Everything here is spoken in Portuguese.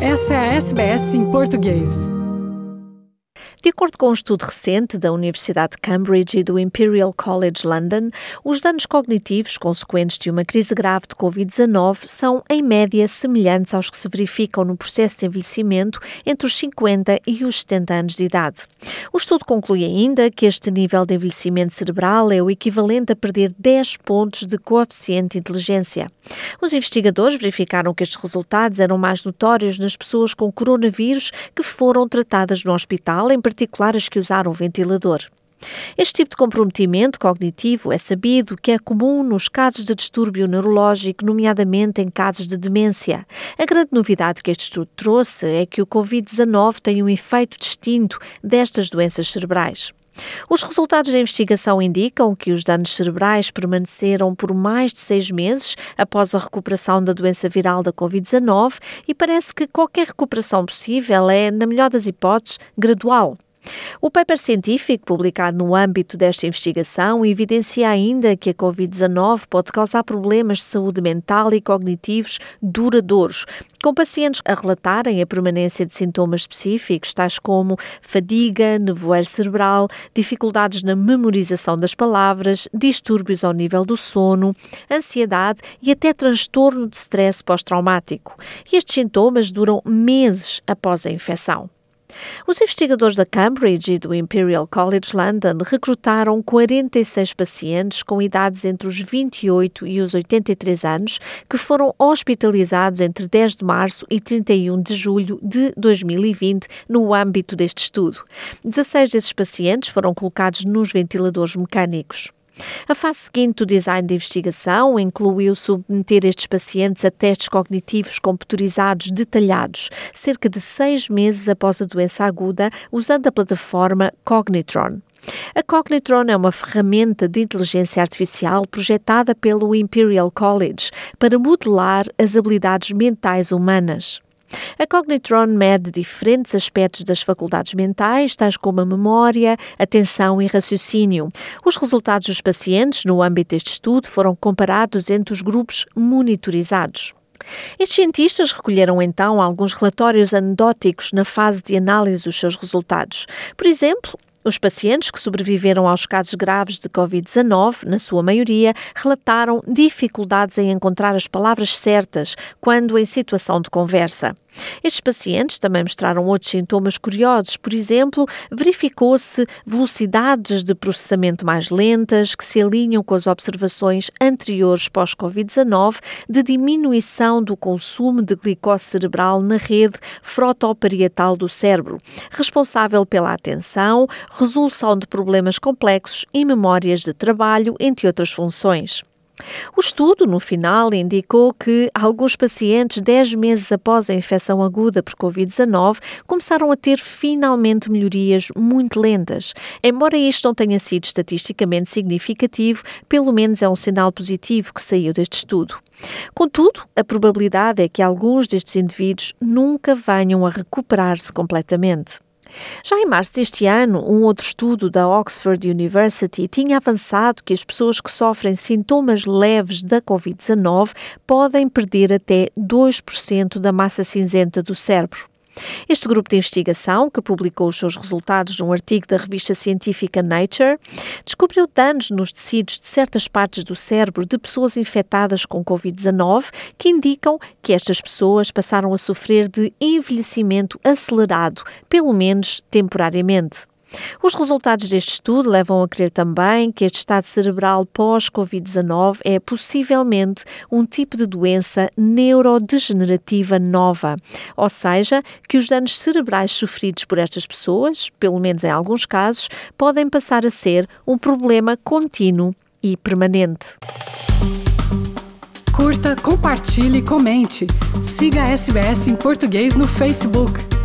Essa é a SBS em português. De acordo com um estudo recente da Universidade de Cambridge e do Imperial College London, os danos cognitivos consequentes de uma crise grave de Covid-19 são, em média, semelhantes aos que se verificam no processo de envelhecimento entre os 50 e os 70 anos de idade. O estudo conclui ainda que este nível de envelhecimento cerebral é o equivalente a perder 10 pontos de coeficiente de inteligência. Os investigadores verificaram que estes resultados eram mais notórios nas pessoas com coronavírus que foram tratadas no hospital, em particular as que usaram o ventilador. Este tipo de comprometimento cognitivo é sabido que é comum nos casos de distúrbio neurológico, nomeadamente em casos de demência. A grande novidade que este estudo trouxe é que o Covid-19 tem um efeito distinto destas doenças cerebrais. Os resultados da investigação indicam que os danos cerebrais permaneceram por mais de seis meses após a recuperação da doença viral da Covid-19 e parece que qualquer recuperação possível é, na melhor das hipóteses, gradual. O paper científico publicado no âmbito desta investigação evidencia ainda que a Covid-19 pode causar problemas de saúde mental e cognitivos duradouros, com pacientes a relatarem a permanência de sintomas específicos, tais como fadiga, nevoeiro cerebral, dificuldades na memorização das palavras, distúrbios ao nível do sono, ansiedade e até transtorno de stress pós-traumático. Estes sintomas duram meses após a infecção. Os investigadores da Cambridge e do Imperial College London recrutaram 46 pacientes com idades entre os 28 e os 83 anos que foram hospitalizados entre 10 de março e 31 de julho de 2020 no âmbito deste estudo. 16 desses pacientes foram colocados nos ventiladores mecânicos. A fase seguinte do design de investigação incluiu submeter estes pacientes a testes cognitivos computarizados detalhados, cerca de seis meses após a doença aguda, usando a plataforma Cognitron. A Cognitron é uma ferramenta de inteligência artificial projetada pelo Imperial College para modelar as habilidades mentais humanas. A Cognitron mede diferentes aspectos das faculdades mentais, tais como a memória, atenção e raciocínio. Os resultados dos pacientes no âmbito deste estudo foram comparados entre os grupos monitorizados. Estes cientistas recolheram então alguns relatórios anedóticos na fase de análise dos seus resultados. Por exemplo, os pacientes que sobreviveram aos casos graves de Covid-19, na sua maioria, relataram dificuldades em encontrar as palavras certas quando em situação de conversa. Estes pacientes também mostraram outros sintomas curiosos. Por exemplo, verificou-se velocidades de processamento mais lentas que se alinham com as observações anteriores pós-Covid-19 de diminuição do consumo de glicose cerebral na rede frotoparietal do cérebro, responsável pela atenção, resolução de problemas complexos e memórias de trabalho, entre outras funções. O estudo, no final, indicou que alguns pacientes, 10 meses após a infecção aguda por Covid-19, começaram a ter finalmente melhorias muito lentas. Embora isto não tenha sido estatisticamente significativo, pelo menos é um sinal positivo que saiu deste estudo. Contudo, a probabilidade é que alguns destes indivíduos nunca venham a recuperar-se completamente. Já em março deste ano, um outro estudo da Oxford University tinha avançado que as pessoas que sofrem sintomas leves da Covid-19 podem perder até 2% da massa cinzenta do cérebro. Este grupo de investigação, que publicou os seus resultados num artigo da revista científica Nature, descobriu danos nos tecidos de certas partes do cérebro de pessoas infectadas com Covid-19 que indicam que estas pessoas passaram a sofrer de envelhecimento acelerado, pelo menos temporariamente. Os resultados deste estudo levam a crer também que este estado cerebral pós-Covid-19 é possivelmente um tipo de doença neurodegenerativa nova, ou seja, que os danos cerebrais sofridos por estas pessoas, pelo menos em alguns casos, podem passar a ser um problema contínuo e permanente. Curta, compartilhe, comente. Siga a SBS em português no Facebook.